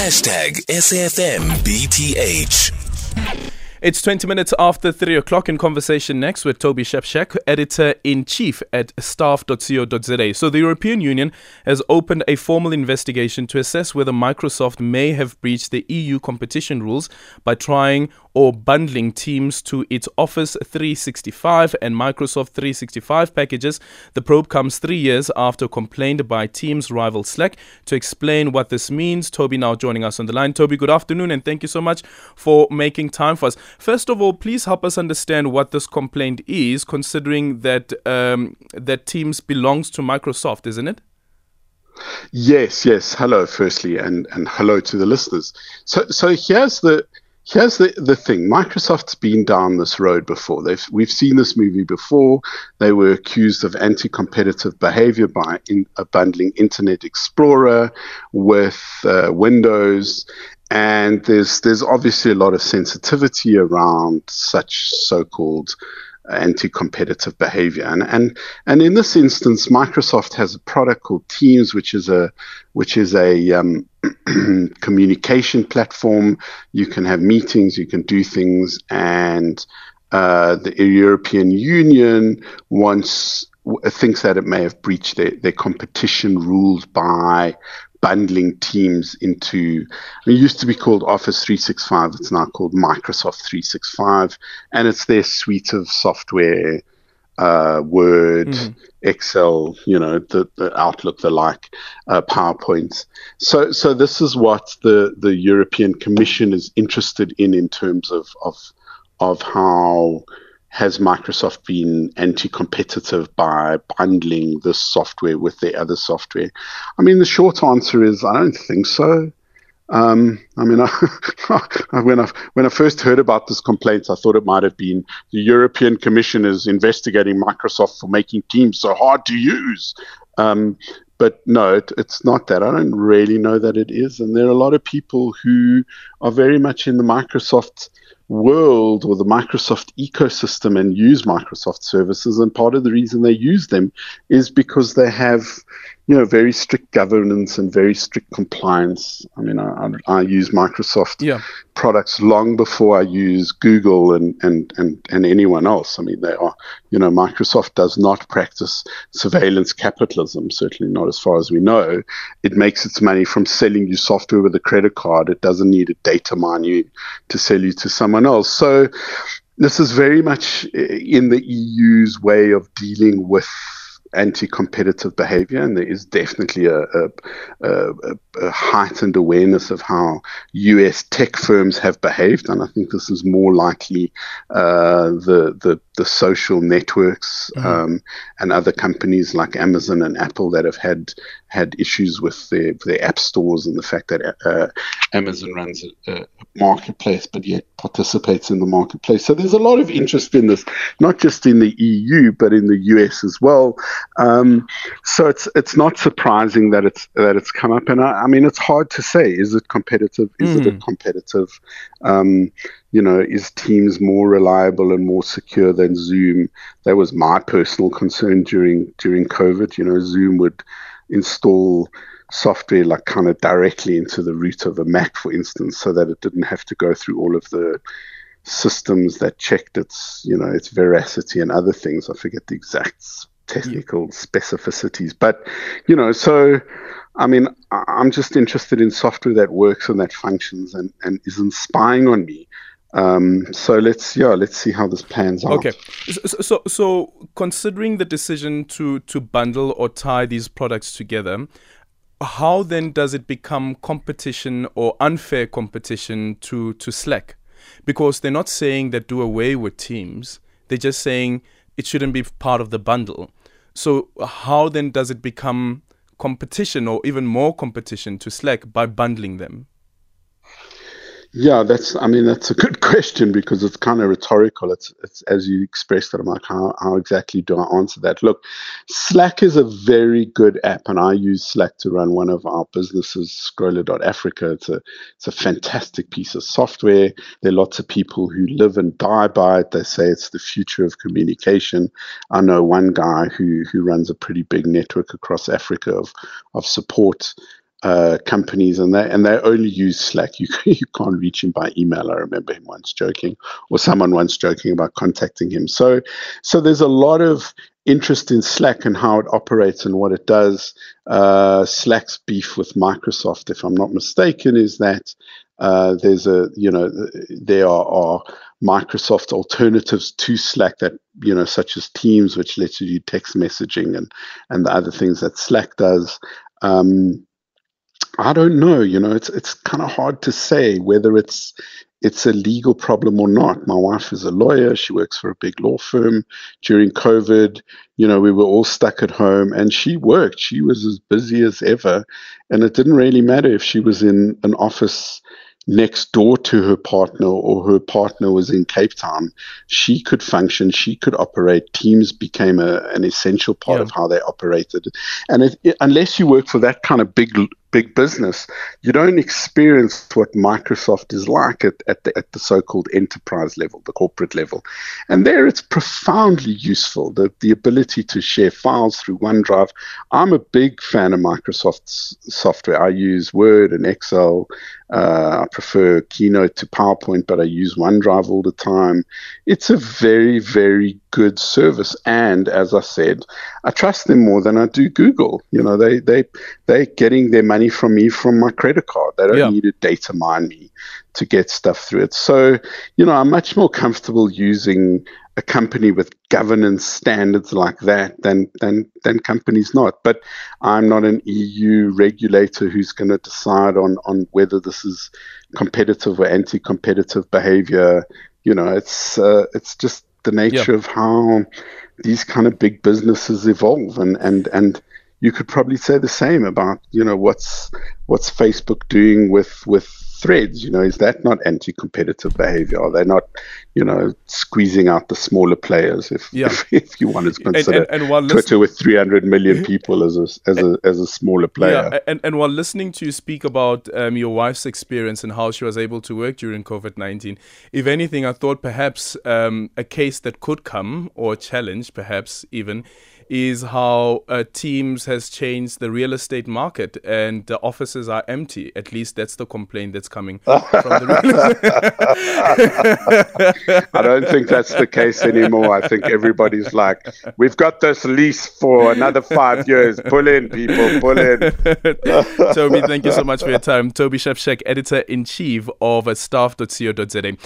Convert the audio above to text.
Hashtag SAFMBTH. It's 20 minutes after 3 o'clock in conversation next with Toby Shapshak, editor in chief at stuff.co.za. So, the European Union has opened a formal investigation to assess whether Microsoft may have breached the EU competition rules by trying or bundling Teams to its Office 365 and Microsoft 365 packages. The probe comes three years after a complaint by Teams rival Slack. To explain what this means, Toby now joining us on the line. Toby, good afternoon and thank you so much for making time for us. First of all, please help us understand what this complaint is, considering that um, that Teams belongs to Microsoft, isn't it? Yes, yes. Hello, firstly, and, and hello to the listeners. So, so here's the here's the, the thing. Microsoft's been down this road before. They've, we've seen this movie before. They were accused of anti-competitive behavior by in, uh, bundling internet explorer with uh, windows. And there's there's obviously a lot of sensitivity around such so-called anti-competitive behavior. And and and in this instance microsoft has a product called teams which is a which is a um, communication platform. You can have meetings you can do things and uh, the european union wants thinks that it may have breached their, their competition rules by bundling teams into it used to be called office 365 it's now called microsoft 365 and it's their suite of software uh, word mm-hmm. excel you know the, the, outlook the like uh, powerpoint so so this is what the the european commission is interested in in terms of of of how has Microsoft been anti-competitive by bundling this software with their other software? I mean, the short answer is I don't think so. Um, I mean, I, when I when I first heard about this complaint, I thought it might have been the European Commission is investigating Microsoft for making Teams so hard to use. Um, but no, it, it's not that. I don't really know that it is, and there are a lot of people who are very much in the Microsoft world or the Microsoft ecosystem and use Microsoft services. And part of the reason they use them is because they have you know, very strict governance and very strict compliance. I mean, I, I use Microsoft yeah. products long before I use Google and, and, and, and anyone else. I mean, they are, you know, Microsoft does not practice surveillance capitalism, certainly not as far as we know. It makes its money from selling you software with a credit card. It doesn't need a data mine you to sell you to someone else. So, this is very much eh, in the EU's way of dealing with anti-competitive behavior, and there is definitely a, a, a, a, heightened awareness of how U.S. tech firms have behaved, and I think this is more likely uh, the, the the social networks mm-hmm. um, and other companies like Amazon and Apple that have had had issues with their, their app stores and the fact that uh, Amazon runs a, a, marketplace but yet participates in the marketplace. So there's a lot of interest in this, not just in the EU but in the US as well. Um, so it's it's not surprising that it's that it's come up, and I, I mean it's hard to say. Is it competitive? Is mm. it a mm. competitive? Um, you know, is Teams more reliable and more secure than Zoom? That was my personal concern during during COVID. You know, Zoom would install software like kind of directly into the root of a Mac, for instance, so that it didn't have to go through all of the systems that checked its, you know, its veracity and other things. I forget the exact technical yeah. specificities, but you know, so I mean, I'm just interested in software that works and that functions and, and isn't spying on me. Um, so let's yeah, let's see how this pans out. Okay, so, so so considering the decision to to bundle or tie these products together, how then does it become competition or unfair competition to to Slack? Because they're not saying that do away with Teams; they're just saying it shouldn't be part of the bundle. So how then does it become competition or even more competition to Slack by bundling them? Yeah, that's. I mean, that's a good question because it's kind of rhetorical. It's, it's as you expressed it. I'm like, how, how exactly do I answer that? Look, Slack is a very good app, and I use Slack to run one of our businesses, Scrolla.Africa. It's a it's a fantastic piece of software. There are lots of people who live and die by it. They say it's the future of communication. I know one guy who who runs a pretty big network across Africa of of support uh, companies, and they and they only use Slack. You you can't reach him by email. I remember him once joking, or someone once joking about contacting him. So so there's a lot of interest in Slack and how it operates and what it does. Uh, Slack's beef with Microsoft, if I'm not mistaken, is that uh, there's a you know there are, are, Microsoft alternatives to Slack that you know such as Teams, which lets you do text messaging and and the other things that Slack does. Um, I don't know. You know, it's it's kind of hard to say whether it's it's a legal problem or not. My wife is a lawyer. She works for a big law firm. During COVID, you know, we were all stuck at home and she worked. She was as busy as ever. And it didn't really matter if she was in an office next door to her partner or her partner was in Cape Town, she could function, she could operate. Teams became a, an essential part yeah. of how they operated. And unless you work for that kind of big big business, you don't experience what Microsoft is like at, at, the, at the so called enterprise level, the corporate level. And there it's profoundly useful the, the ability to share files through OneDrive. I'm a big fan of Microsoft's software. I use Word and Excel. Uh, I prefer Keynote to PowerPoint, but I use OneDrive all the time. It's a very, very good service. And as I said, I trust them more than I do Google. You know, they they they're getting their money from me from my credit card. They don't yeah. need to data mine me to get stuff through it. So, you know, I'm much more comfortable using a company with governance standards like that than than than companies not. But I'm not an EU regulator who's going to decide on on whether this is competitive or anti-competitive behavior. You know, it's uh, it's just the nature yeah. of how these kind of big businesses evolve and and and you could probably say the same about you know what's what's Facebook doing with with threads you know is that not anti-competitive behavior are they not you know squeezing out the smaller players if yeah. if, if, you want to consider and, and, and Twitter with 300 million people as a as a as a smaller player yeah, and and while listening to you speak about um, your wife's experience and how she was able to work during COVID-19 if anything I thought perhaps um, a case that could come or a challenge perhaps even is how uh, Teams has changed the real estate market and the offices are empty. At least that's the complaint that's coming from the real I don't think that's the case anymore. I think everybody's like, we've got this lease for another five years. Pull in, people, pull in. Toby, thank you so much for your time. Toby Shapshak, editor in chief of stuff.co.za.